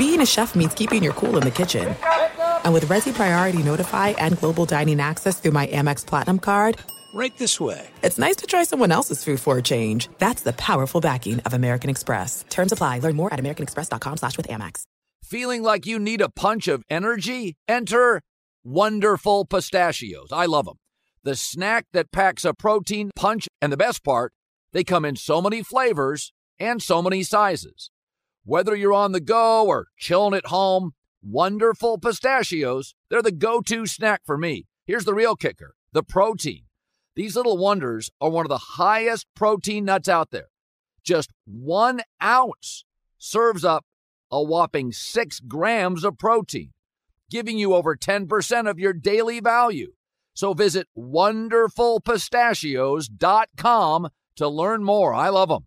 being a chef means keeping your cool in the kitchen. And with Resy Priority Notify and Global Dining Access through my Amex Platinum card, Right this way. it's nice to try someone else's food for a change. That's the powerful backing of American Express. Terms apply. Learn more at americanexpress.com slash with Amex. Feeling like you need a punch of energy? Enter Wonderful Pistachios. I love them. The snack that packs a protein punch, and the best part, they come in so many flavors and so many sizes. Whether you're on the go or chilling at home, Wonderful Pistachios, they're the go to snack for me. Here's the real kicker the protein. These little wonders are one of the highest protein nuts out there. Just one ounce serves up a whopping six grams of protein, giving you over 10% of your daily value. So visit wonderfulpistachios.com to learn more. I love them.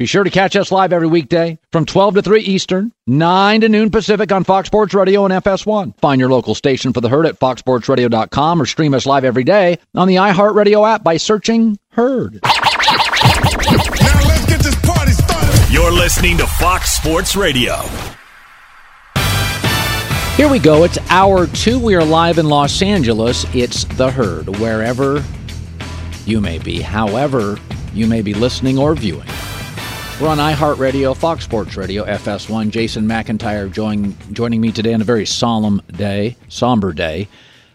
Be sure to catch us live every weekday from 12 to 3 Eastern, 9 to noon Pacific on Fox Sports Radio and FS1. Find your local station for the Herd at foxsportsradio.com or stream us live every day on the iHeartRadio app by searching Herd. Now let's get this party started. You're listening to Fox Sports Radio. Here we go. It's hour two. We are live in Los Angeles. It's the Herd, wherever you may be, however you may be listening or viewing. We're on iHeartRadio, Fox Sports Radio, FS1. Jason McIntyre joining joining me today on a very solemn day, somber day,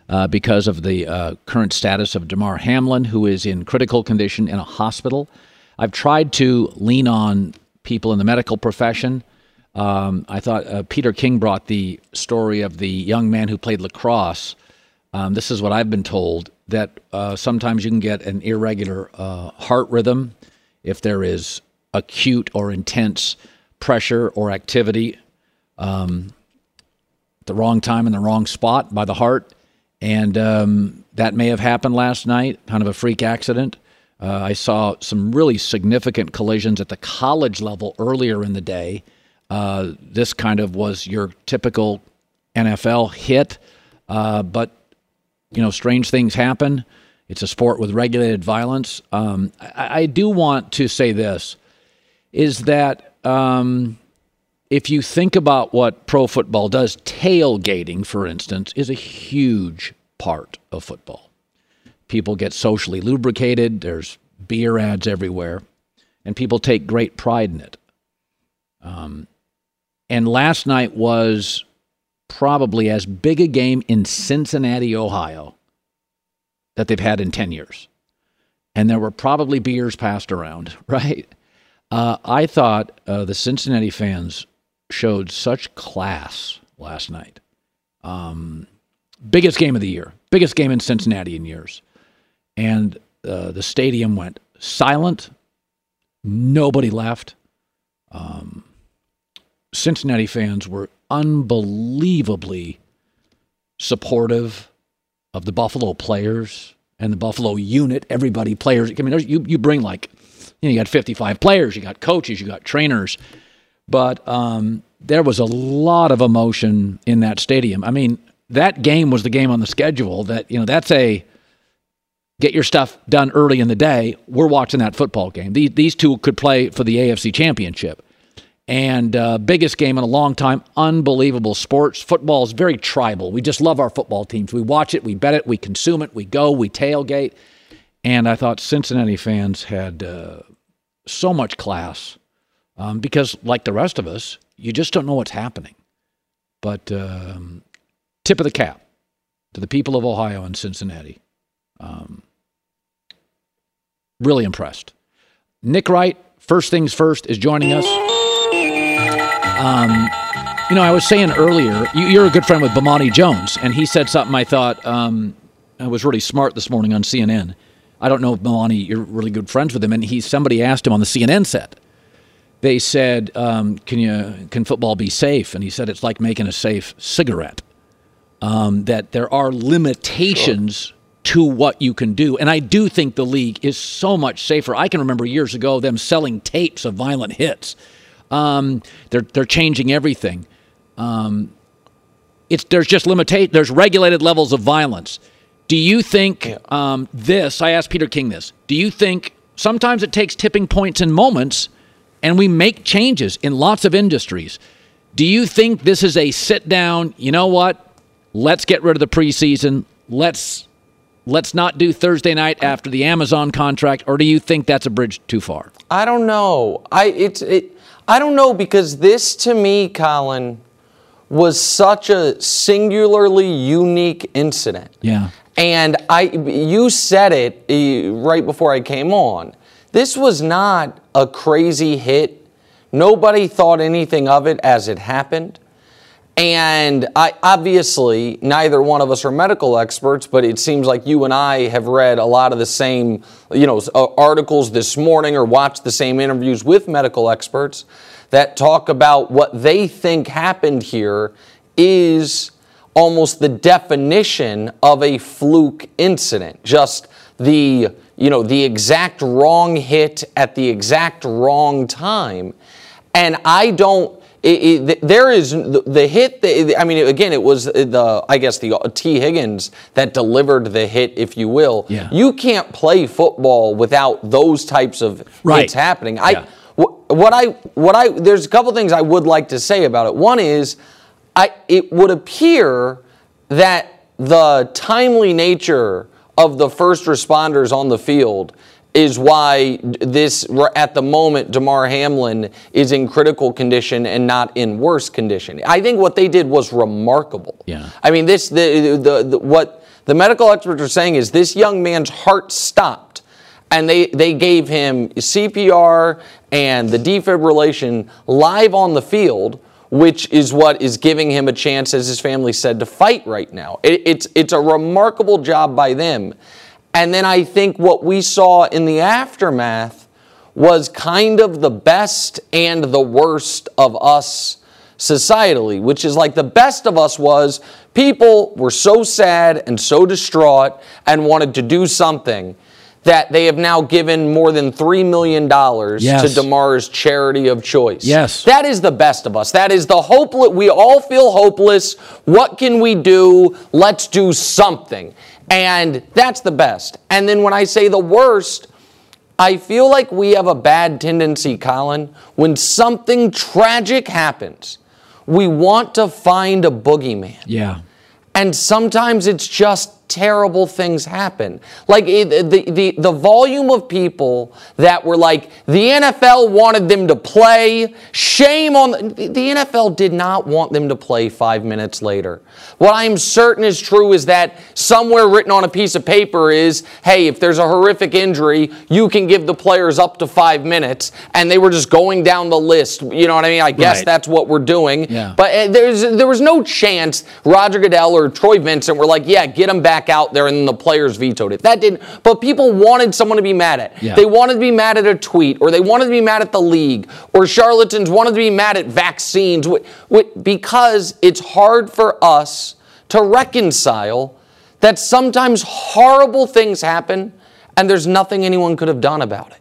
uh, because of the uh, current status of Damar Hamlin, who is in critical condition in a hospital. I've tried to lean on people in the medical profession. Um, I thought uh, Peter King brought the story of the young man who played lacrosse. Um, this is what I've been told that uh, sometimes you can get an irregular uh, heart rhythm if there is acute or intense pressure or activity um, the wrong time in the wrong spot by the heart. And um, that may have happened last night, kind of a freak accident. Uh, I saw some really significant collisions at the college level earlier in the day. Uh, this kind of was your typical NFL hit, uh, but you know, strange things happen. It's a sport with regulated violence. Um, I, I, do want to say this: is that um, if you think about what pro football does, tailgating, for instance, is a huge part of football. People get socially lubricated. There's beer ads everywhere, and people take great pride in it. Um, and last night was probably as big a game in Cincinnati, Ohio, that they've had in 10 years. And there were probably beers passed around, right? Uh, I thought uh, the Cincinnati fans showed such class last night. Um, biggest game of the year, biggest game in Cincinnati in years. And uh, the stadium went silent, nobody left. Um, Cincinnati fans were unbelievably supportive of the Buffalo players and the Buffalo unit. Everybody, players. I mean, you you bring like, you know, you got 55 players, you got coaches, you got trainers, but um, there was a lot of emotion in that stadium. I mean, that game was the game on the schedule. That you know, that's a get your stuff done early in the day. We're watching that football game. These these two could play for the AFC Championship and uh, biggest game in a long time. Unbelievable sports. Football is very tribal. We just love our football teams. We watch it, we bet it, we consume it, we go, we tailgate. And I thought Cincinnati fans had uh, so much class um, because, like the rest of us, you just don't know what's happening. But um, tip of the cap to the people of Ohio and Cincinnati. Um, really impressed. Nick Wright, first things first, is joining us. Um, you know, I was saying earlier, you, are a good friend with Bomani Jones, and he said something I thought um, was really smart this morning on CNN. I don't know if Bomani, you're really good friends with him, and he somebody asked him on the CNN set. They said, um, "Can you can football be safe?" And he said, "It's like making a safe cigarette." um, that there are limitations to what you can do. And I do think the league is so much safer. I can remember years ago them selling tapes of violent hits. Um, they're they're changing everything. Um, it's there's just limitate. There's regulated levels of violence. Do you think um, this? I asked Peter King this. Do you think sometimes it takes tipping points and moments, and we make changes in lots of industries? Do you think this is a sit down? You know what? Let's get rid of the preseason. Let's let's not do Thursday night after the Amazon contract, or do you think that's a bridge too far? I don't know. I it's it. I don't know because this to me, Colin, was such a singularly unique incident. Yeah. And I, you said it eh, right before I came on. This was not a crazy hit. Nobody thought anything of it as it happened. And I obviously neither one of us are medical experts, but it seems like you and I have read a lot of the same, you know, uh, articles this morning or watched the same interviews with medical experts that talk about what they think happened here is almost the definition of a fluke incident. Just the, you know, the exact wrong hit at the exact wrong time. And I don't it, it, there is the, the hit. I mean, again, it was the I guess the uh, Tee Higgins that delivered the hit, if you will. Yeah. You can't play football without those types of Right. hits happening. Yeah. I what I what I there's a couple things I would like to say about it. One is, I it would appear that the timely nature of the first responders on the field is why this at the moment Damar Hamlin is in critical condition and not in worse condition. I think what they did was remarkable. Yeah. I mean this the, the, the what the medical experts are saying is this young man's heart stopped and they, they gave him CPR and the defibrillation live on the field, which is what is giving him a chance, as his family said, to fight right now. It, it's, it's a remarkable job by them. And then I think what we saw in the aftermath was kind of the best and the worst of us societally, which is like the best of us was people were so sad and so distraught and wanted to do something that they have now given more than $3 million Yes. to Damar's charity of choice. Yes. That is the best of us. That is the hopeless. We all feel hopeless. What can we do? Let's do something. And that's the best. And then when I say the worst, I feel like we have a bad tendency, Colin, when something tragic happens, we want to find a boogeyman. Yeah. And sometimes it's just terrible things happen. Like it, the, the, the volume of people that were like, the NFL wanted them to play. Shame on the, the NFL did not want them to play five minutes later. What I'm certain is true is that somewhere written on a piece of paper is, hey, if there's a horrific injury, you can give the players up to five minutes. And they were just going down the list. You know what I mean? I guess Right. that's what we're doing. Yeah. But uh, there's there was no chance Roger Goodell or Troy Vincent were like, yeah, get them back out there, and the players vetoed it. That didn't. But people wanted someone to be mad at. Yeah. They wanted to be mad at a tweet, or they wanted to be mad at the league, or charlatans wanted to be mad at vaccines, because it's hard for us to reconcile that sometimes horrible things happen, and there's nothing anyone could have done about it.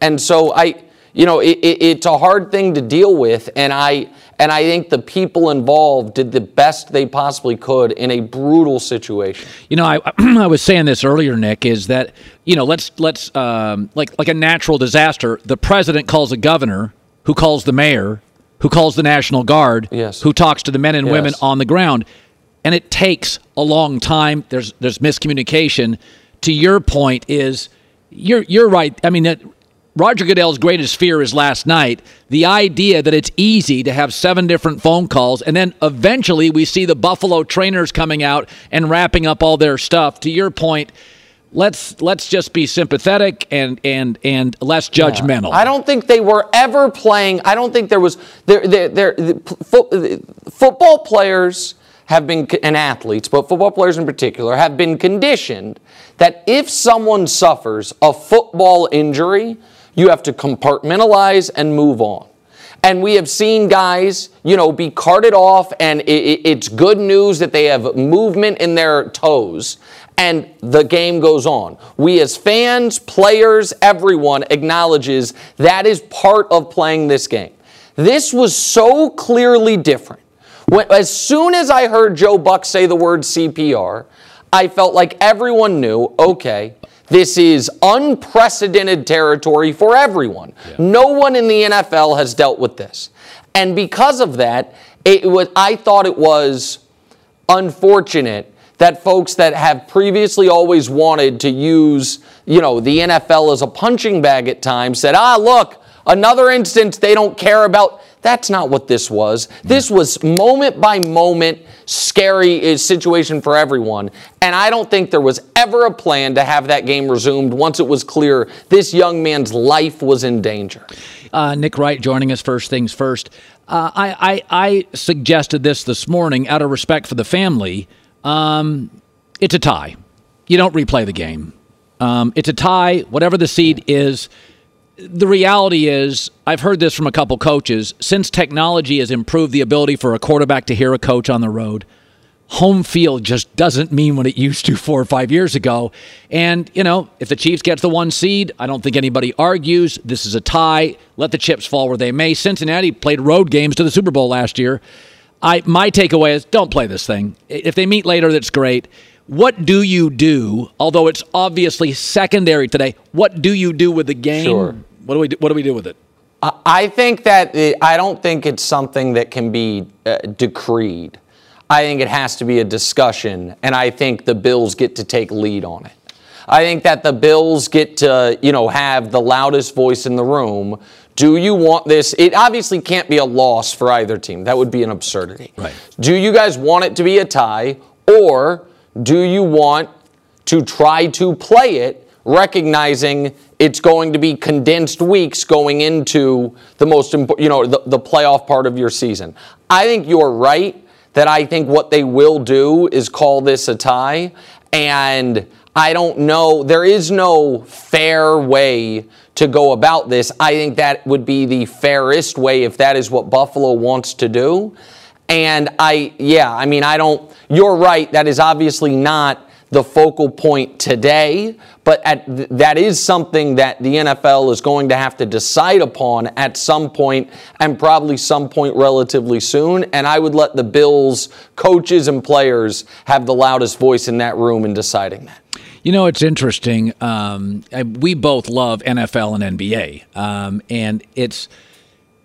And so I, you know, it, it, it's a hard thing to deal with, and I and I think the people involved did the best they possibly could in a brutal situation. You know, I, I was saying this earlier, Nick, is that you know, let's let's um, like like a natural disaster. The president calls a governor, who calls the mayor, who calls the national guard, Yes. who talks to the men and women on the ground, and it takes a long time. There's there's miscommunication. To your point, is you're you're right. I mean, that Roger Goodell's greatest fear is last night. The idea that it's easy to have seven different phone calls, and then eventually we see the Buffalo trainers coming out and wrapping up all their stuff. To your point, let's let's just be sympathetic and and and less judgmental. I don't think they were ever playing. I don't think there was there there, there the fo- the football players have been and athletes, but football players in particular have been conditioned that if someone suffers a football injury, you have to compartmentalize and move on. And we have seen guys, you know, be carted off, and it, it, it's good news that they have movement in their toes and the game goes on. We as fans, players, everyone acknowledges that is part of playing this game. This was so clearly different. When, as soon as I heard Joe Buck say the word CPR, I felt like everyone knew, okay, this is unprecedented territory for everyone. Yeah. No one in the NFL has dealt with this. And because of that, it was I thought it was unfortunate that folks that have previously always wanted to use, you know, the NFL as a punching bag at times said, "Ah, look, another instance they don't care about." That's not what this was. This was moment by moment scary uh, situation for everyone. And I don't think there was ever a plan to have that game resumed once it was clear this young man's life was in danger. Uh, Nick Wright joining us first things first. Uh, I, I, I suggested this this morning out of respect for the family. Um, it's a tie. You don't replay the game. Um, it's a tie. Whatever the seed is, the reality is, I've heard this from a couple coaches. Since technology has improved the ability for a quarterback to hear a coach on the road, home field just doesn't mean what it used to four or five years ago. And, you know, if the Chiefs get the one seed, I don't think anybody argues. This is a tie. Let the chips fall where they may. Cincinnati played road games to the Super Bowl last year. I my takeaway is don't play this thing. If they meet later, that's great. What do you do? Although it's obviously secondary today, what do you do with the game? Sure. What do we do, what do we do with it? I think that it, I don't think it's something that can be uh, decreed. I think it has to be a discussion, and I think the Bills get to take lead on it. I think that the Bills get to, you know, have the loudest voice in the room do you want this? It obviously can't be a loss for either team. That would be an absurdity. Right. Do you guys want it to be a tie, or do you want to try to play it, recognizing it's going to be condensed weeks going into the most important, you know, the, the playoff part of your season? I think you're right that I think what they will do is call this a tie, and I don't know. There is no fair way to go about this. I think that would be the fairest way if that is what Buffalo wants to do. And I, yeah, I mean, I don't, you're right. That is obviously not the focal point today, but at, that is something that the NFL is going to have to decide upon at some point and probably some point relatively soon. And I would let the Bills coaches and players have the loudest voice in that room in deciding that. You know, it's interesting. Um, we both love NFL and NBA, um, and it's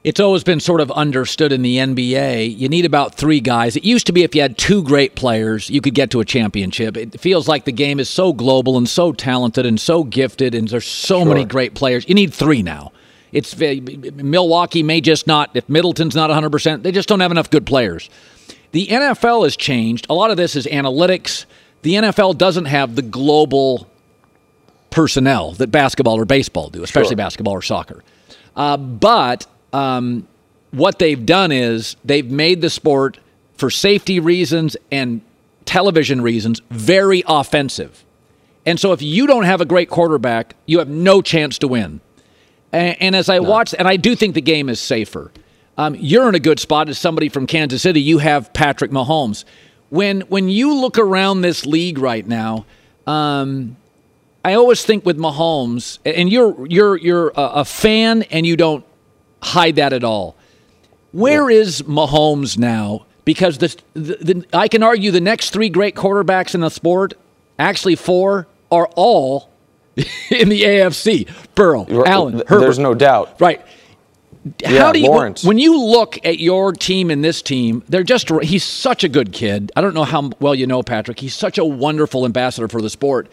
it's always been sort of understood in the NBA. You need about three guys. It used to be if you had two great players, you could get to a championship. It feels like the game is so global and so talented and so gifted, and there's so sure. many great players. You need three now. It's Milwaukee may just not. If Middleton's not 100, percent they just don't have enough good players. The NFL has changed. A lot of this is analytics the NFL doesn't have the global personnel that basketball or baseball do, especially sure. basketball or soccer. Uh, but um, what they've done is they've made the sport, for safety reasons and television reasons, very offensive. And so if you don't have a great quarterback, you have no chance to win. And, and as I no. watch, and I do think the game is safer. Um, you're in a good spot as somebody from Kansas City. You have Patrick Mahomes when when you look around this league right now, um, I always think with Mahomes, and you're you're you're a, fan, and you don't hide that at all. Where yeah. is Mahomes now? Because the, the, the, I can argue the next three great quarterbacks in the sport, actually four, are all in the AFC. Burrow, Allen, Herbert. There's no doubt. Right. How yeah, do you Lawrence. when you look at your team and this team? They're just he's such a good kid. I don't know how well you know Patrick. He's such a wonderful ambassador for the sport.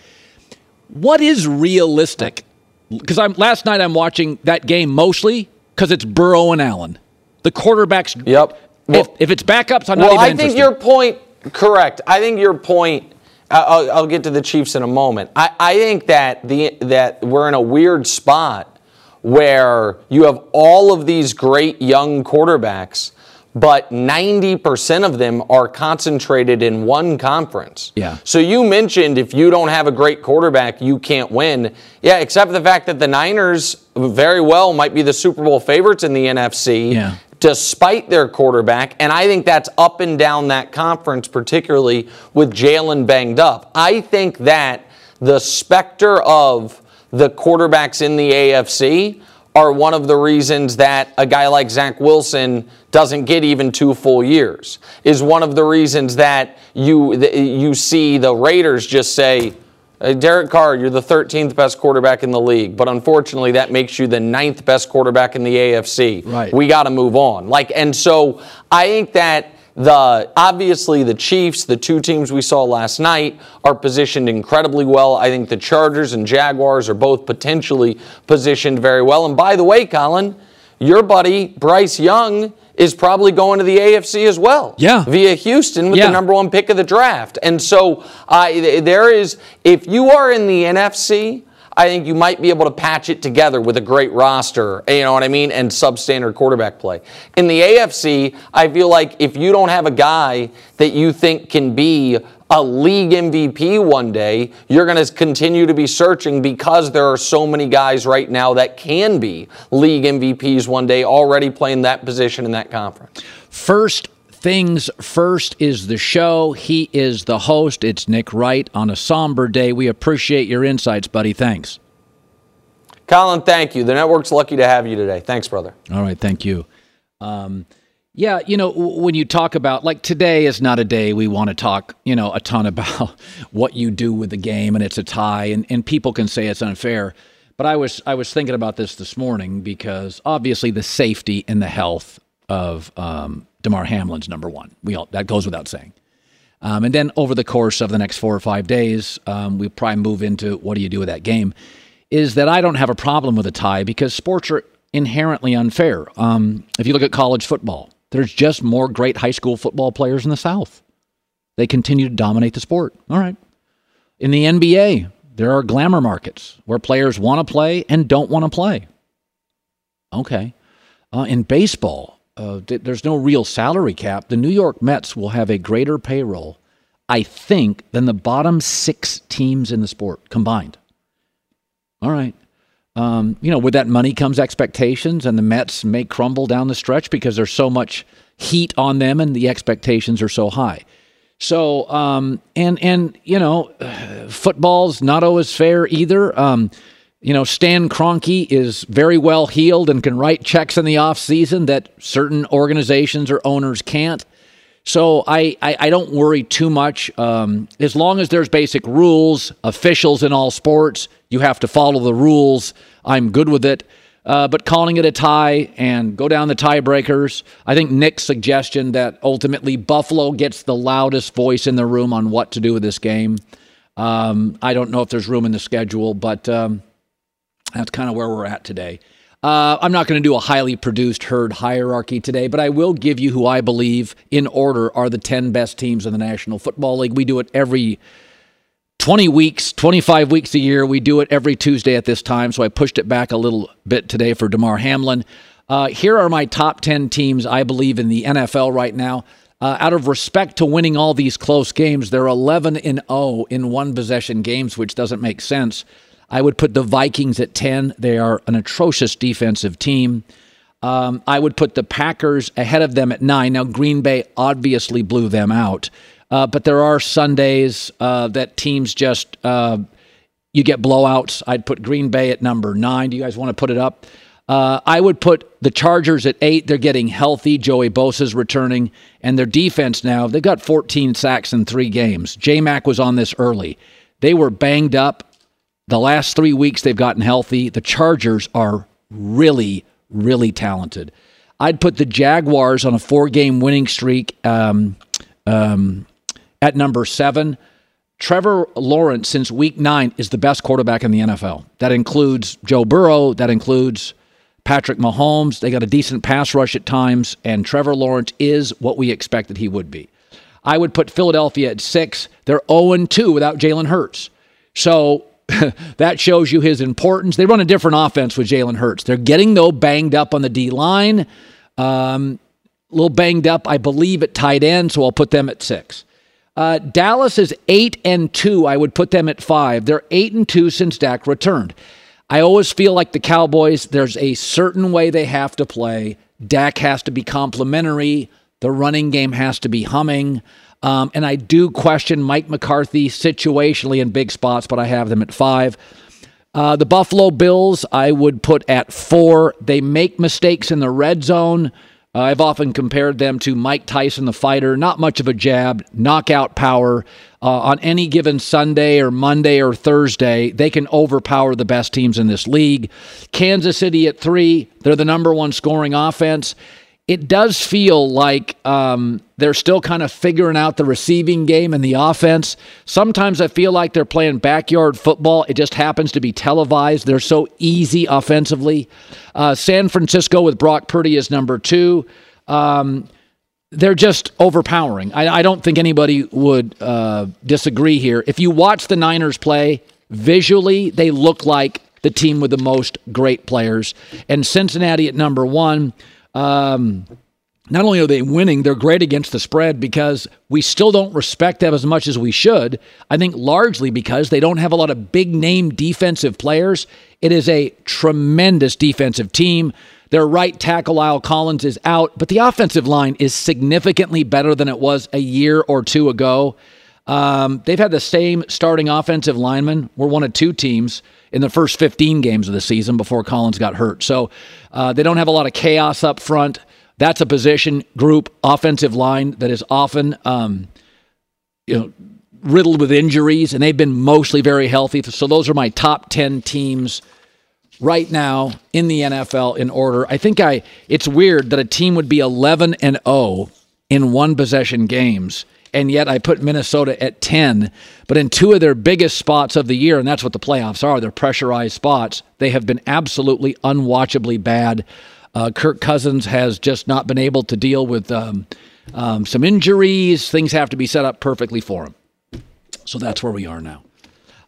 What is realistic? Because I'm last night I'm watching that game mostly because it's Burrow and Allen, the quarterbacks. Yep. Well, if, if it's backups, I'm not well, even I interested. think your point correct. I think your point. I'll, I'll get to the Chiefs in a moment. I, I think that the that we're in a weird spot where you have all of these great young quarterbacks, but 90% of them are concentrated in one conference. Yeah. So you mentioned if you don't have a great quarterback, you can't win. Yeah, except for the fact that the Niners very well might be the Super Bowl favorites in the NFC. Yeah. Despite their quarterback, and I think that's up and down that conference, particularly with Jalen banged up. I think that the specter of the quarterbacks in the AFC are one of the reasons that a guy like Zach Wilson doesn't get even two full years. Is one of the reasons that you you see the Raiders just say, Derek Carr, you're the 13th best quarterback in the league, but unfortunately that makes you the ninth best quarterback in the AFC. Right. We got to move on. Like, and so I think that the obviously the Chiefs, the two teams we saw last night, are positioned incredibly well. I think the Chargers and Jaguars are both potentially positioned very well. And by the way, Colin, your buddy Bryce Young is probably going to the AFC as well. Yeah. Via Houston with Yeah. the number one pick of the draft. And so uh, there is, if you are in the NFC, I think you might be able to patch it together with a great roster, you know what I mean, and substandard quarterback play. In the AFC, I feel like if you don't have a guy that you think can be a league MVP one day, you're going to continue to be searching because there are so many guys right now that can be league MVPs one day already playing that position in that conference. First things first is the show. He is the host. It's Nick Wright on a somber day. We appreciate your insights, buddy. Thanks. Colin, thank you. The network's lucky to have you today. Thanks, brother. All right, thank you. Um, yeah, you know, when you talk about like today is not a day we want to talk, you know, a ton about what you do with the game and it's a tie and, and people can say it's unfair. But I was I was thinking about this this morning because obviously the safety and the health of um, Damar Hamlin's number one. We all that goes without saying. Um, and then over the course of the next four or five days, um, we probably move into what do you do with that game. Is that I don't have a problem with a tie because sports are inherently unfair. Um, if you look at college football, there's just more great high school football players in the South. They continue to dominate the sport. All right. In the NBA, there are glamour markets where players want to play and don't want to play. Okay. Uh, in baseball, uh, th- there's no real salary cap. The New York Mets will have a greater payroll, I think, than the bottom six teams in the sport combined. All right. Um, you know, with that money comes expectations, and the Mets may crumble down the stretch because there's so much heat on them, and the expectations are so high. So, um, and and you know, football's not always fair either. Um, you know, Stan Kroenke is very well heeled and can write checks in the off season that certain organizations or owners can't. So I, I, I don't worry too much. Um, as long as there's basic rules, officials in all sports, you have to follow the rules. I'm good with it. Uh, but calling it a tie and go down the tiebreakers, I think Nick's suggestion that ultimately Buffalo gets the loudest voice in the room on what to do with this game. Um, I don't know if there's room in the schedule, but um, that's kind of where we're at today. Uh, I'm not going to do a highly produced herd hierarchy today, but I will give you who I believe, in order, are the 10 best teams in the National Football League. We do it every 20 weeks, 25 weeks a year. We do it every Tuesday at this time, so I pushed it back a little bit today for Damar Hamlin. Uh, here are my top 10 teams I believe in the NFL right now. Uh, out of respect to winning all these close games, they're 11 and 0 in one possession games, which doesn't make sense. I would put the Vikings at 10. They are an atrocious defensive team. Um, I would put the Packers ahead of them at nine. Now, Green Bay obviously blew them out, uh, but there are Sundays uh, that teams just uh, you get blowouts. I'd put Green Bay at number nine. Do you guys want to put it up? Uh, I would put the Chargers at eight. They're getting healthy. Joey Bosa's returning, and their defense now they've got 14 sacks in three games. J Mac was on this early. They were banged up. The last three weeks they've gotten healthy. The Chargers are really, really talented. I'd put the Jaguars on a four-game winning streak um, um, at number seven. Trevor Lawrence, since week nine, is the best quarterback in the NFL. That includes Joe Burrow. That includes Patrick Mahomes. They got a decent pass rush at times, and Trevor Lawrence is what we expected he would be. I would put Philadelphia at six. They're 0 2 without Jalen Hurts. So that shows you his importance. They run a different offense with Jalen Hurts. They're getting, though, banged up on the D line. Um, a little banged up, I believe, at tight end, so I'll put them at six. Uh, Dallas is eight and two. I would put them at five. They're eight and two since Dak returned. I always feel like the Cowboys, there's a certain way they have to play. Dak has to be complimentary. The running game has to be humming. Um, and I do question Mike McCarthy situationally in big spots, but I have them at five. Uh, the Buffalo Bills, I would put at four. They make mistakes in the red zone. Uh, I've often compared them to Mike Tyson, the fighter. Not much of a jab, knockout power. Uh, on any given Sunday or Monday or Thursday, they can overpower the best teams in this league. Kansas City at three, they're the number one scoring offense it does feel like um, they're still kind of figuring out the receiving game and the offense. Sometimes I feel like they're playing backyard football. It just happens to be televised. They're so easy offensively. Uh, San Francisco with Brock Purdy is number two. Um, they're just overpowering. I, I, don't think anybody would uh, disagree here. If you watch the Niners play, visually, they look like the team with the most great players. And Cincinnati at number one. Um, not only are they winning, they're great against the spread because we still don't respect them as much as we should. I think largely because they don't have a lot of big name defensive players. It is a tremendous defensive team. Their right tackle, La'el Collins, is out, but the offensive line is significantly better than it was a year or two ago. Um, they've had the same starting offensive lineman. We're one of two teams in the first 15 games of the season before Collins got hurt. So uh, they don't have a lot of chaos up front. That's a position group, offensive line that is often, um, you know, riddled with injuries, and they've been mostly very healthy. So those are my top 10 teams right now in the NFL in order. I think I it's weird that a team would be 11 and 0 in one possession games and yet I put Minnesota at 10. But in two of their biggest spots of the year, and that's what the playoffs are, they're pressurized spots, they have been absolutely unwatchably bad. Uh, Kirk Cousins has just not been able to deal with um, um, some injuries. Things have to be set up perfectly for him. So that's where we are now.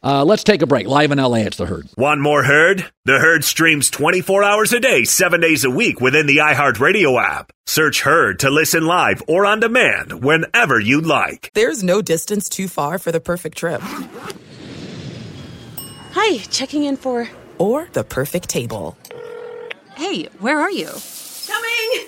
Uh, let's take a break. Live in LA, it's The Herd. One more Herd? The Herd streams 24 hours a day, 7 days a week within the iHeartRadio app. Search Herd to listen live or on demand whenever you'd like. There's no distance too far for the perfect trip. Hi, checking in for. Or the perfect table. Hey, where are you? Coming!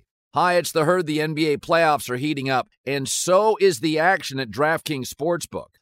Hi, it's the herd. The NBA playoffs are heating up, and so is the action at DraftKings Sportsbook,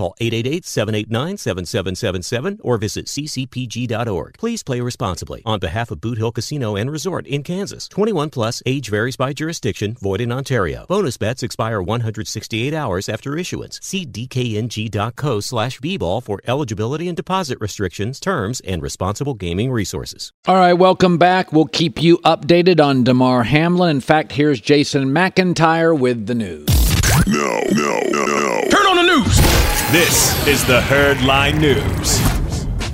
Call Call 888-789-7777 or visit ccpg.org. Please play responsibly. On behalf of Boot Hill Casino and Resort in Kansas. 21 plus age varies by jurisdiction, void in Ontario. Bonus bets expire 168 hours after issuance. See dkng.co slash bball for eligibility and deposit restrictions, terms, and responsible gaming resources. All right, welcome back. We'll keep you updated on Damar Hamlin. In fact, here's Jason McIntyre with the news. No, no, no, no. Turn on the news. This is the Herd Line News.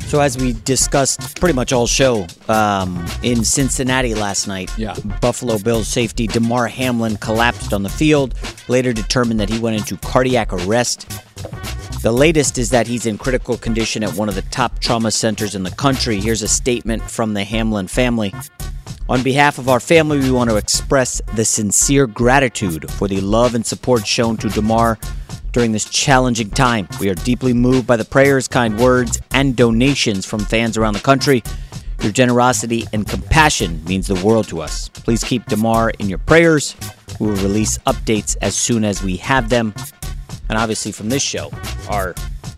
So as we discussed pretty much all show um, in Cincinnati last night, Yeah. Buffalo Bills safety Damar Hamlin collapsed on the field. Later determined that he went into cardiac arrest. The latest is that he's in critical condition at one of the top trauma centers in the country. Here's a statement from the Hamlin family. On behalf of our family, we want to express the sincere gratitude for the love and support shown to Damar during this challenging time. We are deeply moved by the prayers, kind words, and donations from fans around the country. Your generosity and compassion means the world to us. Please keep Damar in your prayers. We will release updates as soon as we have them. And obviously, from this show, our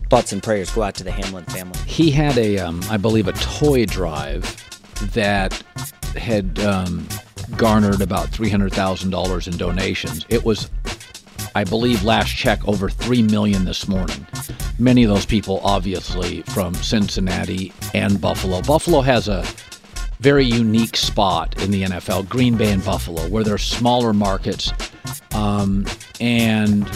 thoughts and prayers go out to the Hamlin family. He had a, um, I believe, a toy drive that had um, garnered about $300,000 in donations. It was, I believe, last check over three million this morning. Many of those people, obviously, from Cincinnati and Buffalo. Buffalo has a very unique spot in the NFL, Green Bay and Buffalo, where they're smaller markets, um, and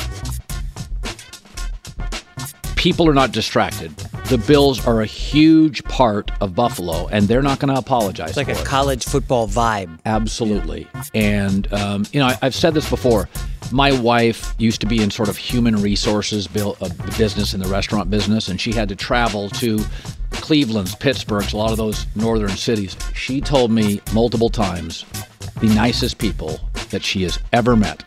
people are not distracted. The Bills are a huge part of Buffalo, and they're not going to apologize. It's like a it. college football vibe. Absolutely. And, um, you know, I, I've said this before. My wife used to be in sort of human resources uh, business in the restaurant business, and she had to travel to Cleveland's, Pittsburgh's, a lot of those northern cities. She told me multiple times the nicest people that she has ever met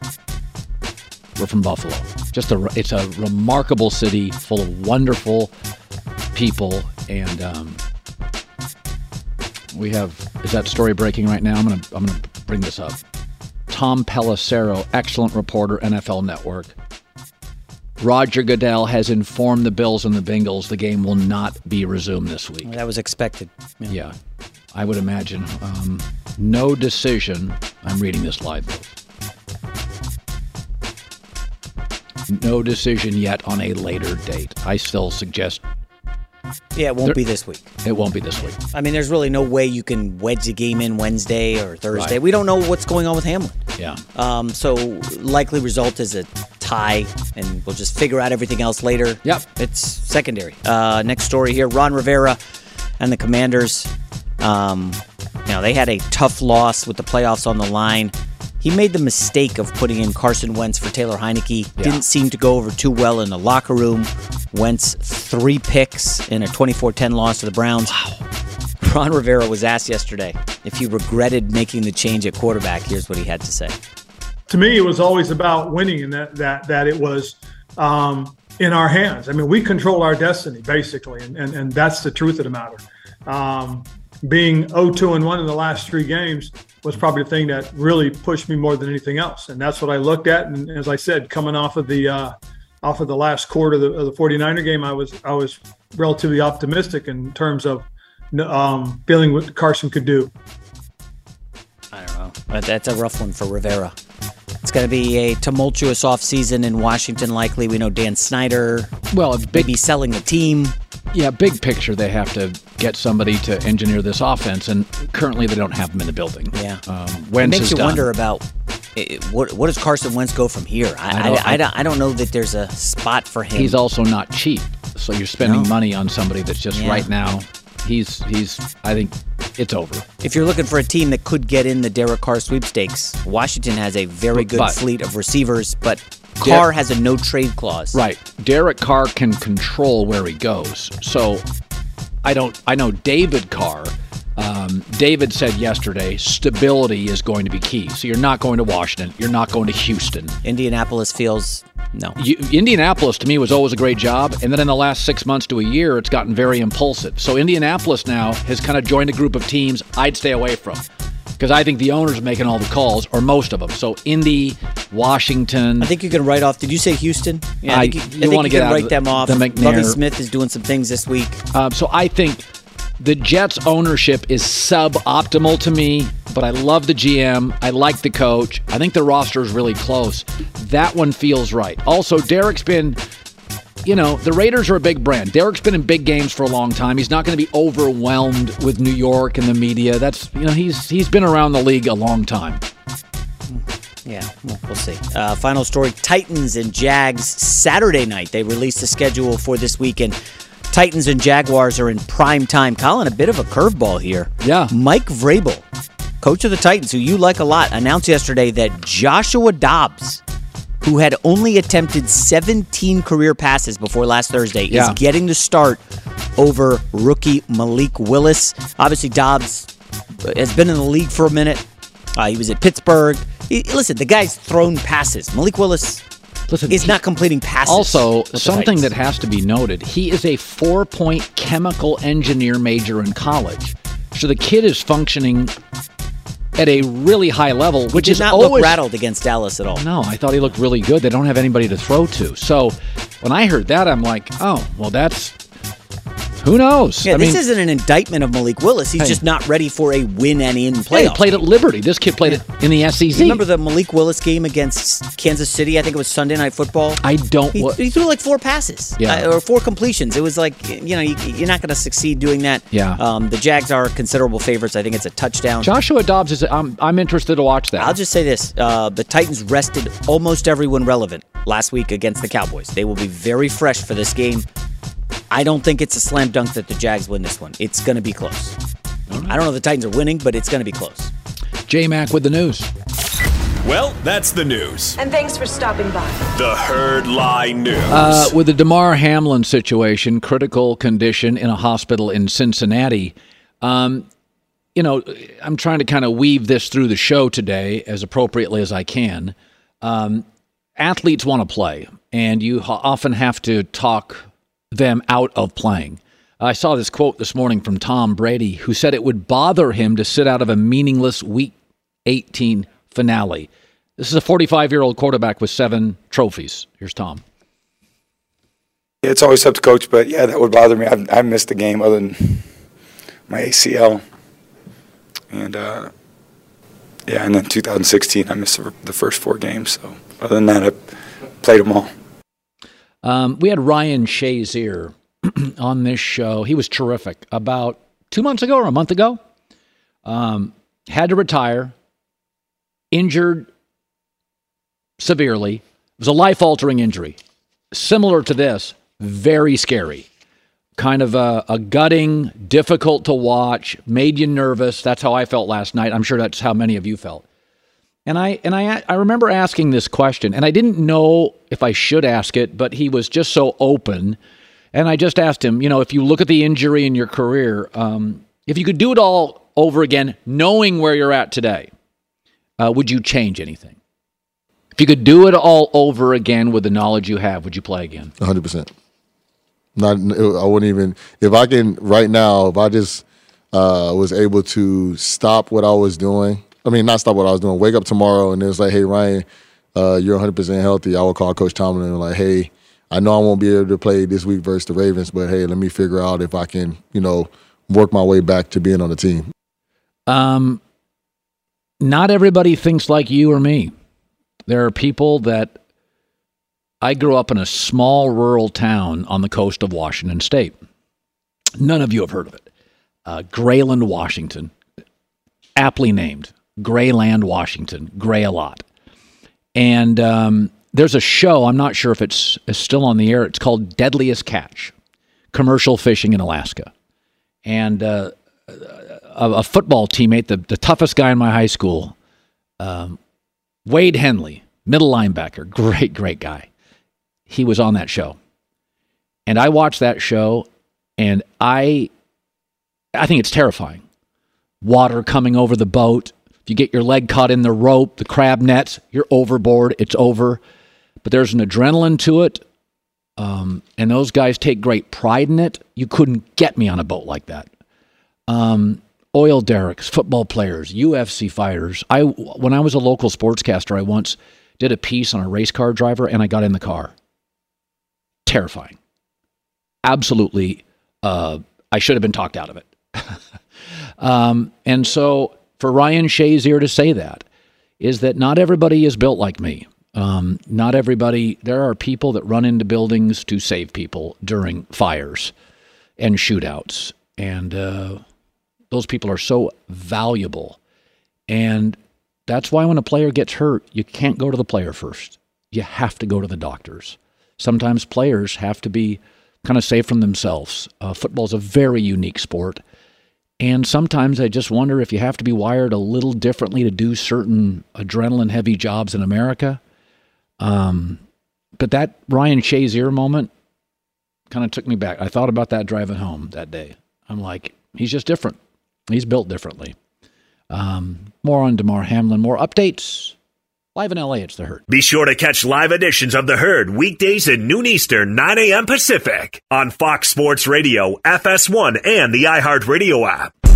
were from Buffalo. Just a, it's a remarkable city full of wonderful people, and um, we have is that story breaking right now? I'm gonna I'm gonna bring this up. Tom Pelissero, excellent reporter, NFL Network. Roger Goodell has informed the Bills and the Bengals the game will not be resumed this week. That was expected. Yeah. Yeah, I would imagine. Um, no decision. I'm reading this live. No decision yet on a later date. I still suggest Yeah, it won't There- be this week. it won't be this week. I mean, there's really no way you can wedge a game in Wednesday or Thursday. Right. We don't know what's going on with Hamlin. Yeah. Um, so likely result is a tie, and we'll just figure out everything else later. Yep. It's secondary. Uh, next story here: Ron Rivera and the Commanders. Um, you know, they had a tough loss with the playoffs on the line. He made the mistake of putting in Carson Wentz for Taylor Heinicke. Yeah. Didn't seem to go over too well in the locker room. Wentz three picks in a 24-10 loss to the Browns. Ron Rivera was asked yesterday if he regretted making the change at quarterback. Here's what he had to say. to me, it was always about winning, and that that that it was um, in our hands. I mean, we control our destiny basically, and and, and that's the truth of the matter. Um, being 0-2 and one in the last three games was probably the thing that really pushed me more than anything else, and that's what I looked at. And as I said, coming off of the uh, off of the last quarter of the, of the 49er game, I was I was relatively optimistic in terms of um, feeling what Carson could do. I don't know. That's a rough one for Rivera. It's going to be a tumultuous offseason in Washington, likely. We know Dan Snyder Well, big be selling the team. Yeah, big picture, they have to get somebody to engineer this offense, and currently they don't have them in the building. Yeah. Um, It Wentz makes is you done. wonder about eh, what what does Carson Wentz go from here? I, I I, don't- I, don't, I don't know that there's a spot for him. He's also not cheap, so you're spending No. money on somebody that's just Yeah. right now. He's he's. I think it's over. if you're looking for a team that could get in the Derek Carr sweepstakes, Washington has a very good But- fleet of receivers, but Carr has a no trade clause. Right. Derek Carr can control where he goes. So I don't I know David Carr. Um, David said yesterday stability is going to be key. So you're not going to Washington. You're not going to Houston. Indianapolis feels no. You, Indianapolis to me was always a great job, and then in the last six months to a year, it's gotten very impulsive. So Indianapolis now has kind of joined a group of teams I'd stay away from. because I think the owner's making all the calls, or most of them. So Indy, Washington. I think you can write off. Did you say Houston? Yeah, I, I- think you, you wanna you get can out of write the- them off. the McNair. Lovie Smith is doing some things this week. Um, so I think the Jets' ownership is suboptimal to me, but I love the GM. I like the coach. I think the roster is really close. That one feels right. Also, Derek's been, you know, the Raiders are a big brand. Derek's been in big games for a long time. He's not going to be overwhelmed with New York and the media. That's you know he's he's been around the league a long time. Yeah, well, see. Uh, final story Titans and Jags Saturday night. They released the schedule for this weekend. Titans and Jaguars are in prime time. Colin, a bit of a curveball here. Yeah. Mike Vrabel, coach of the Titans, who you like a lot, announced yesterday that Joshua Dobbs, who had only attempted 17 career passes before last Thursday, Yeah. is getting the start over rookie Malik Willis. Obviously, Dobbs has been in the league for a minute. Uh, he was at Pittsburgh. He- listen, the guy's thrown passes. Malik Willis Listen, is not completing passes. Also, something that has to be noted: he is a four-point chemical engineer major in college, so the kid is functioning at a really high level, which did is not always look rattled against Dallas at all. No, I thought he looked really good. They don't have anybody to throw to. So when I heard that, I'm like, oh, well, that's who knows. Yeah, I this mean, isn't an indictment of Malik Willis. He's Hey. just not ready for a win and in playoff. he played at Liberty. This kid played it in the SEC. Remember the Malik Willis game against Kansas City? I think it was Sunday Night Football. I don't. He, he threw like four passes, Yeah. uh, or four completions. It was like you know you, you're not going to succeed doing that. Yeah. Um, the Jags are considerable favorites. I think it's a touchdown. Joshua Dobbs is. I'm, I'm interested to watch that. I'll just say this: uh, the Titans rested almost everyone relevant last week against the Cowboys. They will be very fresh for this game. I don't think it's a slam dunk that the Jags win this one. It's going to be close. I don't know if the Titans are winning, but it's going to be close. J Mac with the news. Well, that's the news. And thanks for stopping by. The Herd Lie News. Uh, with the Damar Hamlin situation, critical condition in a hospital in Cincinnati. Um, you know, I'm trying to kind of weave this through the show today as appropriately as I can. Um, athletes want to play, and you ho- often have to talk them out of playing. I saw this quote this morning from Tom Brady, who said it would bother him to sit out of a meaningless Week 18 finale. This is a 45 year old quarterback with seven trophies. Here's Tom. It's always up to coach, but yeah, that would bother me. I've, I've missed a game other than my ACL, and uh, yeah, and then 2016 I missed the first four games. So other than that, I played them all. Um, we had Ryan Shazier on this show. He was terrific. About two months ago or a month ago, um, had to retire, injured severely. It was a life altering injury, similar to this, very scary. Kind of a, a gutting, difficult to watch, made you nervous. That's how I felt last night. I'm sure that's how many of you felt. And I and I I remember asking this question, and I didn't know if I should ask it, but he was just so open, and I just asked him, you know, if you look at the injury in your career, um, if you could do it all over again, knowing where you're at today, uh, would you change anything? If you could do it all over again with the knowledge you have, would you play again? hundred percent. Not, I wouldn't even if I can right now. If I just uh, was able to stop what I was doing, I mean, not stop what I was doing. Wake up tomorrow and it's like, hey Ryan, uh, you're 100 percent healthy. I would call Coach Tomlin and like, hey, I know I won't be able to play this week versus the Ravens, but hey, let me figure out if I can, you know, work my way back to being on the team. Um, not everybody thinks like you or me. There are people that I grew up in a small rural town on the coast of Washington State. None of you have heard of it. Uh, Grayland, Washington, aptly named Grayland, Washington. Gray a lot. And um, there's a show, I'm not sure if it's, still on the air. It's called Deadliest Catch Commercial Fishing in Alaska. And uh, a, a football teammate, the, the toughest guy in my high school, um, Wade Henley, middle linebacker, great, great guy. He was on that show. And I watched that show and I I think it's terrifying. Water coming over the boat. If you get your leg caught in the rope, the crab nets, you're overboard, it's over. But there's an adrenaline to it. Um, and those guys take great pride in it. You couldn't get me on a boat like that. Um, oil derricks, football players, UFC fighters. I when I was a local sportscaster, I once did a piece on a race car driver, and I got in the car. Terrifying. Absolutely, uh, I should have been talked out of it. um, and so, for Ryan Shazier to say that is that not everybody is built like me. Um, not everybody. There are people that run into buildings to save people during fires and shootouts, and uh, those people are so valuable. And that's why when a player gets hurt, you can't go to the player first. You have to go to the doctors. Sometimes players have to be kind of safe from themselves. Uh, Football is a very unique sport. And sometimes I just wonder if you have to be wired a little differently to do certain adrenaline heavy jobs in America. Um, but that Ryan Shazier moment kind of took me back. I thought about that driving home that day. I'm like, he's just different. He's built differently. Um, more on Damar Hamlin, more updates. Live in LA, it's The Herd. Be sure to catch live editions of The Herd weekdays at noon Eastern, 9 a.m. Pacific on Fox Sports Radio, FS1, and the iHeartRadio app.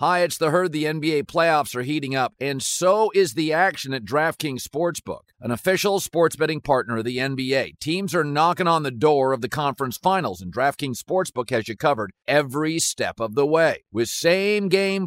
Hi, it's the herd. The NBA playoffs are heating up, and so is the action at DraftKings Sportsbook, an official sports betting partner of the NBA. Teams are knocking on the door of the conference finals, and DraftKings Sportsbook has you covered every step of the way with same game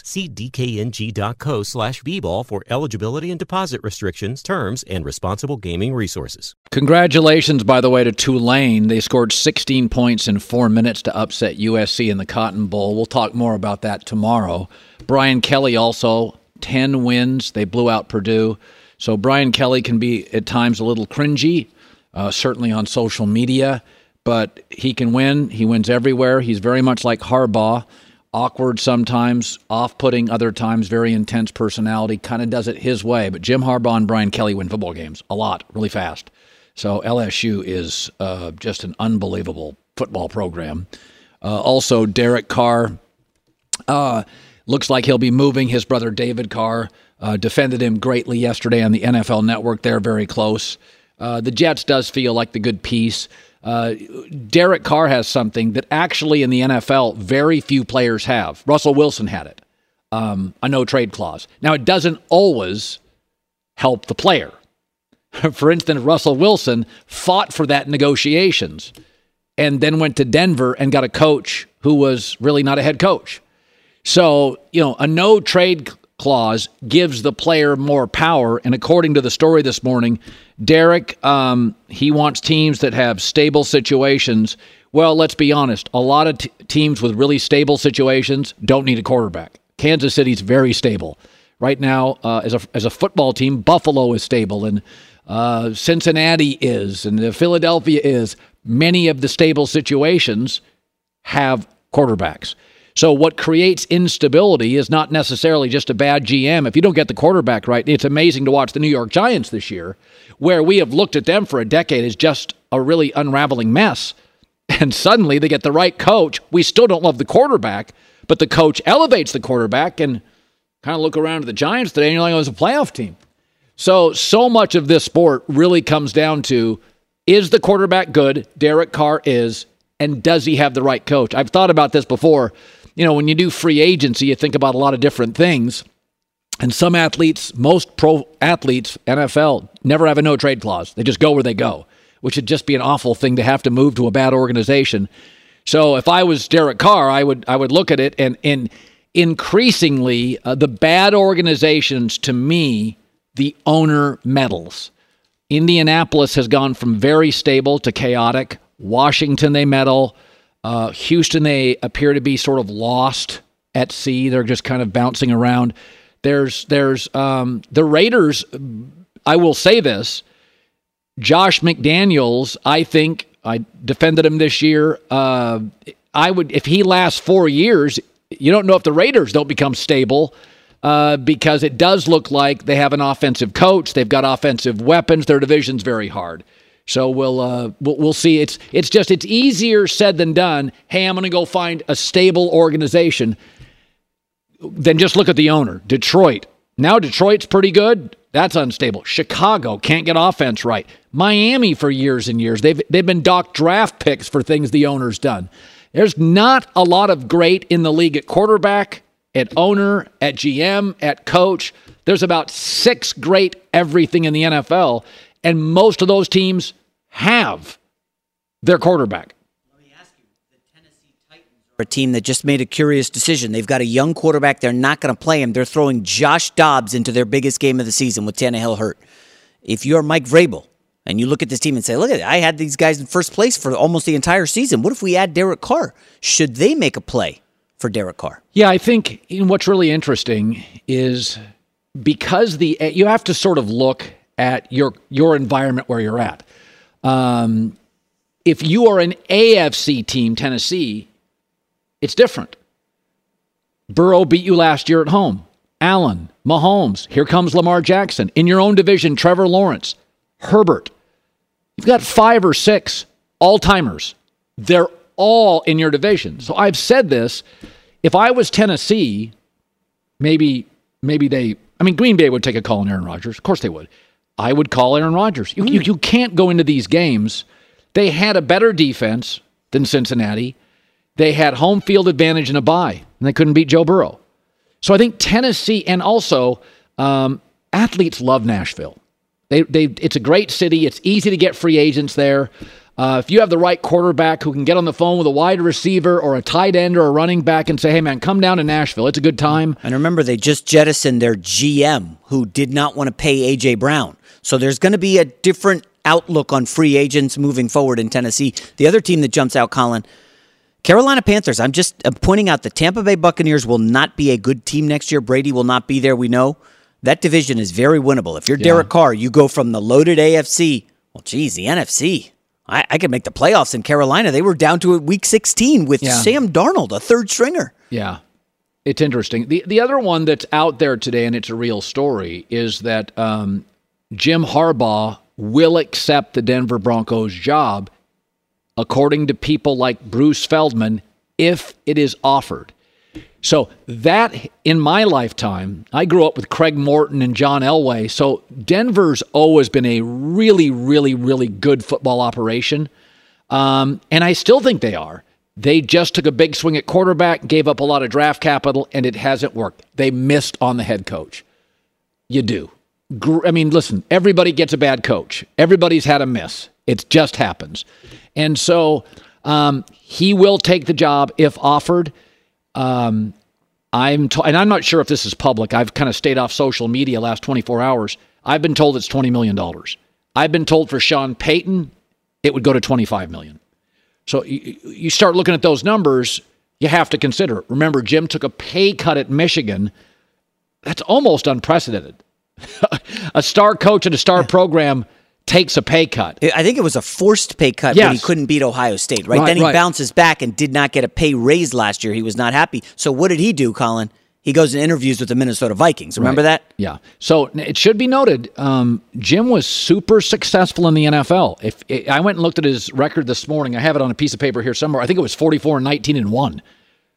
See dkng.co slash bball for eligibility Eligibility and deposit restrictions, terms, and responsible gaming resources. Congratulations, by the way, to Tulane. They scored 16 points in four minutes to upset USC in the Cotton Bowl. We'll talk more about that tomorrow. Brian Kelly also 10 wins. They blew out Purdue. So Brian Kelly can be at times a little cringy, uh, certainly on social media, but he can win. He wins everywhere. He's very much like Harbaugh awkward sometimes, off putting other times, very intense personality, kind of does it his way. But Jim Harbaugh and Brian Kelly win football games a lot, really fast. So LSU is uh, just an unbelievable football program. Uh, also, Derek Carr uh, looks like he'll be moving. His brother David Carr uh, defended him greatly yesterday on the NFL Network. They're very close. Uh, the Jets does feel like the good piece. Uh, Derek Carr has something that actually in the NFL very few players have. Russell Wilson had it, um, a no trade clause. Now, it doesn't always help the player. for instance, Russell Wilson fought for that negotiations and then went to Denver and got a coach who was really not a head coach. So, you know, a no trade clause gives the player more power. And according to the story this morning, Derek, um, he wants teams that have stable situations. Well, let's be honest. A lot of t- teams with really stable situations don't need a quarterback. Kansas City's very stable right now. Uh, as a as a football team, Buffalo is stable, and uh, Cincinnati is, and Philadelphia is. Many of the stable situations have quarterbacks. So what creates instability is not necessarily just a bad GM. If you don't get the quarterback right, it's amazing to watch the New York Giants this year, where we have looked at them for a decade as just a really unraveling mess. And suddenly they get the right coach. We still don't love the quarterback, but the coach elevates the quarterback and kind of look around at the Giants today and you're like, oh, it's a playoff team. So, so much of this sport really comes down to is the quarterback good? Derek Carr is. And does he have the right coach? I've thought about this before you know, when you do free agency, you think about a lot of different things. And some athletes, most pro athletes, NFL, never have a no trade clause. They just go where they go, which would just be an awful thing to have to move to a bad organization. So if I was Derek Carr, I would I would look at it and and increasingly uh, the bad organizations to me the owner meddles. Indianapolis has gone from very stable to chaotic. Washington they meddle. Uh, Houston, they appear to be sort of lost at sea. They're just kind of bouncing around. There's there's um, the Raiders. I will say this: Josh McDaniels. I think I defended him this year. Uh, I would if he lasts four years. You don't know if the Raiders don't become stable. Uh, because it does look like they have an offensive coach. They've got offensive weapons. Their division's very hard. So we'll, uh, we'll we'll see. It's it's just it's easier said than done. Hey, I'm going to go find a stable organization. Then just look at the owner, Detroit. Now Detroit's pretty good. That's unstable. Chicago can't get offense right. Miami for years and years. They've they've been docked draft picks for things the owner's done. There's not a lot of great in the league at quarterback, at owner, at GM, at coach. There's about six great everything in the NFL. And most of those teams have their quarterback. A team that just made a curious decision. They've got a young quarterback. They're not going to play him. They're throwing Josh Dobbs into their biggest game of the season with Tannehill hurt. If you're Mike Vrabel and you look at this team and say, look at it, I had these guys in first place for almost the entire season. What if we add Derek Carr? Should they make a play for Derek Carr? Yeah, I think what's really interesting is because the you have to sort of look at your your environment where you're at. Um, if you are an AFC team, Tennessee, it's different. Burrow beat you last year at home. Allen, Mahomes, here comes Lamar Jackson. In your own division, Trevor Lawrence, Herbert. You've got five or six all timers. They're all in your division. So I've said this. If I was Tennessee, maybe maybe they I mean Green Bay would take a call on Aaron Rodgers. Of course they would. I would call Aaron Rodgers. You, you, you can't go into these games. They had a better defense than Cincinnati. They had home field advantage in a bye, and they couldn't beat Joe Burrow. So I think Tennessee and also um, athletes love Nashville. They, they, it's a great city. It's easy to get free agents there. Uh, if you have the right quarterback who can get on the phone with a wide receiver or a tight end or a running back and say, hey, man, come down to Nashville. It's a good time. And remember, they just jettisoned their GM who did not want to pay A.J. Brown. So there's going to be a different outlook on free agents moving forward in Tennessee. The other team that jumps out, Colin, Carolina Panthers. I'm just I'm pointing out the Tampa Bay Buccaneers will not be a good team next year. Brady will not be there, we know. That division is very winnable. If you're Yeah. Derek Carr, you go from the loaded AFC. Well, geez, the NFC. I, I could make the playoffs in Carolina. They were down to week 16 with Yeah. Sam Darnold, a third stringer. Yeah. It's interesting. The the other one that's out there today, and it's a real story, is that um, Jim Harbaugh will accept the Denver Broncos job, according to people like Bruce Feldman, if it is offered. So that in my lifetime, I grew up with Craig Morton and John Elway. So Denver's always been a really, really, really good football operation. Um, and I still think they are. They just took a big swing at quarterback, gave up a lot of draft capital, and it hasn't worked. They missed on the head coach. You do. I mean, listen, everybody gets a bad coach. Everybody's had a miss. It just happens. And so um, he will take the job if offered. Um, I'm and I'm not sure if this is public. I've kind of stayed off social media last 24 hours. I've been told it's 20 million dollars. I've been told for Sean Payton it would go to 25 million. So you, you start looking at those numbers, you have to consider. it. Remember, Jim took a pay cut at Michigan. That's almost unprecedented. a star coach at a star program takes a pay cut. I think it was a forced pay cut when he couldn't beat Ohio State, right? Right, then he right. bounces back and did not get a pay raise last year. He was not happy. So what did he do, Colin? He goes and interviews with the Minnesota Vikings. Remember Right. that? Yeah. So it should be noted, um, Jim was super successful in the NFL. If I went and looked at his record this morning, I have it on a piece of paper here somewhere. I think it was 44 and 19 and 1.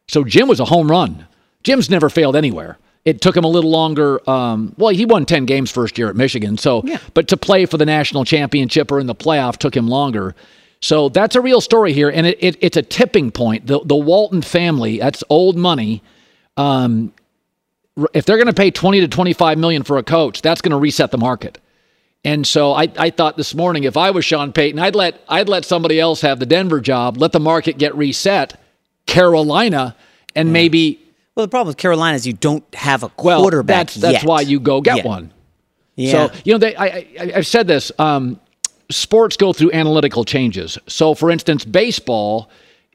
So Jim was a home run. Jim's never failed anywhere. It took him a little longer. Um, well, he won 10 games first year at Michigan. So, but to play for the national championship or in the playoff took him longer. So that's a real story here, and it, it, it's a tipping point. The the Walton family, that's old money. Um, if they're going to pay 20 to 25 million for a coach, that's going to reset the market. And so I, I thought this morning, if I was Sean Payton, I'd let I'd let somebody else have the Denver job, let the market get reset, Carolina, and maybe. Well, the problem with Carolina is you don't have a Well, quarterback. that's that's yet. why you go get one. Yeah. So you know, they, I, I I've said this. Um, sports go through analytical changes. So, for instance, baseball,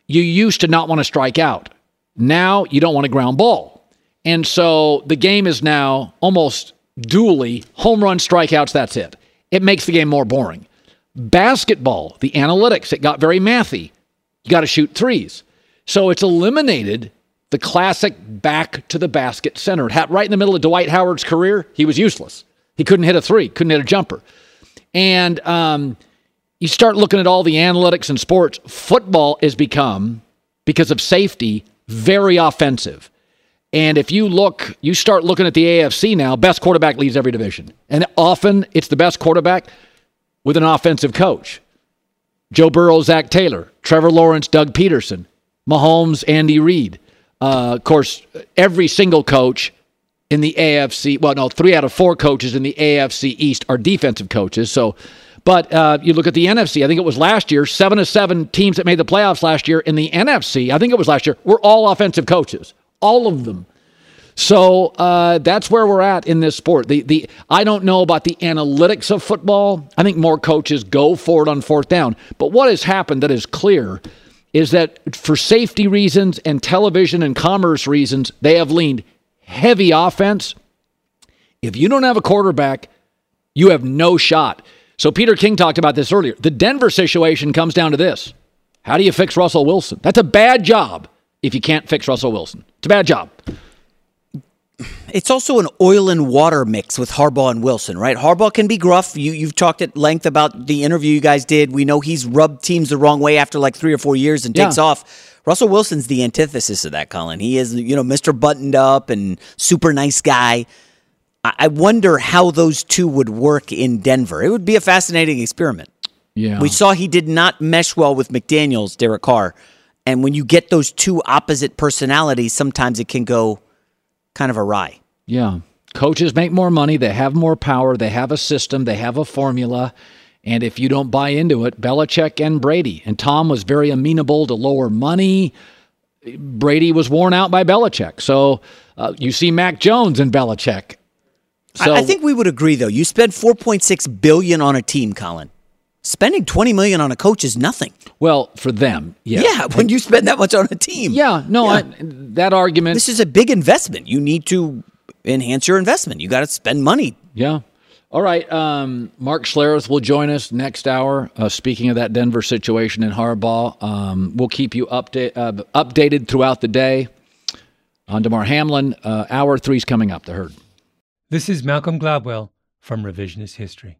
you used to not want to strike out. Now you don't want to ground ball, and so the game is now almost dually home run strikeouts. That's it. It makes the game more boring. Basketball, the analytics, it got very mathy. You got to shoot threes. So it's eliminated the classic back to the basket center. Right in the middle of Dwight Howard's career. He was useless. He couldn't hit a three, couldn't hit a jumper. And um, you start looking at all the analytics in sports. Football has become, because of safety, very offensive. And if you look, you start looking at the AFC now, best quarterback leads every division. And often it's the best quarterback with an offensive coach. Joe Burrow, Zac Taylor, Trevor Lawrence, Doug Pederson, Mahomes, Andy Reid. Uh, of course, every single coach in the AFC, well, no, three out of four coaches in the AFC East are defensive coaches. So, but uh, you look at the NFC, I think it was last year, seven of seven teams that made the playoffs last year in the NFC, I think it was last year, were all offensive coaches, all of them. So uh, that's where we're at in this sport. The the I don't know about the analytics of football. I think more coaches go for it on fourth down. But what has happened that is clear is that for safety reasons and television and commerce reasons, they have leaned heavy offense. If you don't have a quarterback, you have no shot. So Peter King talked about this earlier. The Denver situation comes down to this. How do you fix Russell Wilson? That's a bad job if you can't fix Russell Wilson. It's a bad job. It's also an oil and water mix with Harbaugh and Wilson, right? Harbaugh can be gruff. You you've talked at length about the interview you guys did. We know he's rubbed teams the wrong way after like three or four years and takes Yeah. off. Russell Wilson's the antithesis of that, Colin. He is, you know, Mr. Buttoned Up and super nice guy. I I wonder how those two would work in Denver. It would be a fascinating experiment. Yeah. We saw he did not mesh well with McDaniels, Derek Carr. And when you get those two opposite personalities, sometimes it can go kind of awry. Yeah. Coaches make more money, they have more power, they have a system, they have a formula. And if you don't buy into it, Belichick and Brady. And Tom was very amenable to lower money. Brady was worn out by Belichick. So uh, you see Mac Jones and Belichick. So, I, I think we would agree, though. You spend 4.6 billion on a team, Colin. Spending 20 million on a coach is nothing. Well, for them, yeah. Yeah, when you spend that much on a team. Yeah, no, yeah. I, that argument. This is a big investment. You need to enhance your investment. You got to spend money. Yeah. All right. Um, Mark Schlereth will join us next hour. Uh, speaking of that Denver situation in Harbaugh, um, we'll keep you update, uh, updated throughout the day. On Damar Hamlin, uh, hour three's coming up. The herd. This is Malcolm Gladwell from Revisionist History.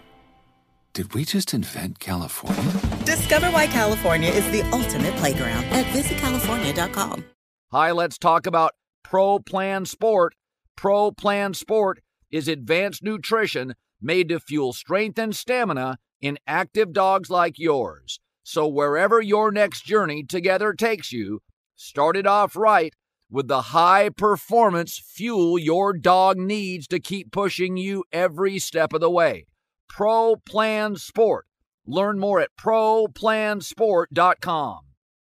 Did we just invent California? Discover why California is the ultimate playground at visitcalifornia.com. Hi, let's talk about Pro Plan Sport. Pro Plan Sport is advanced nutrition made to fuel strength and stamina in active dogs like yours. So, wherever your next journey together takes you, start it off right with the high performance fuel your dog needs to keep pushing you every step of the way. Pro Plan Sport. Learn more at ProPlansport.com.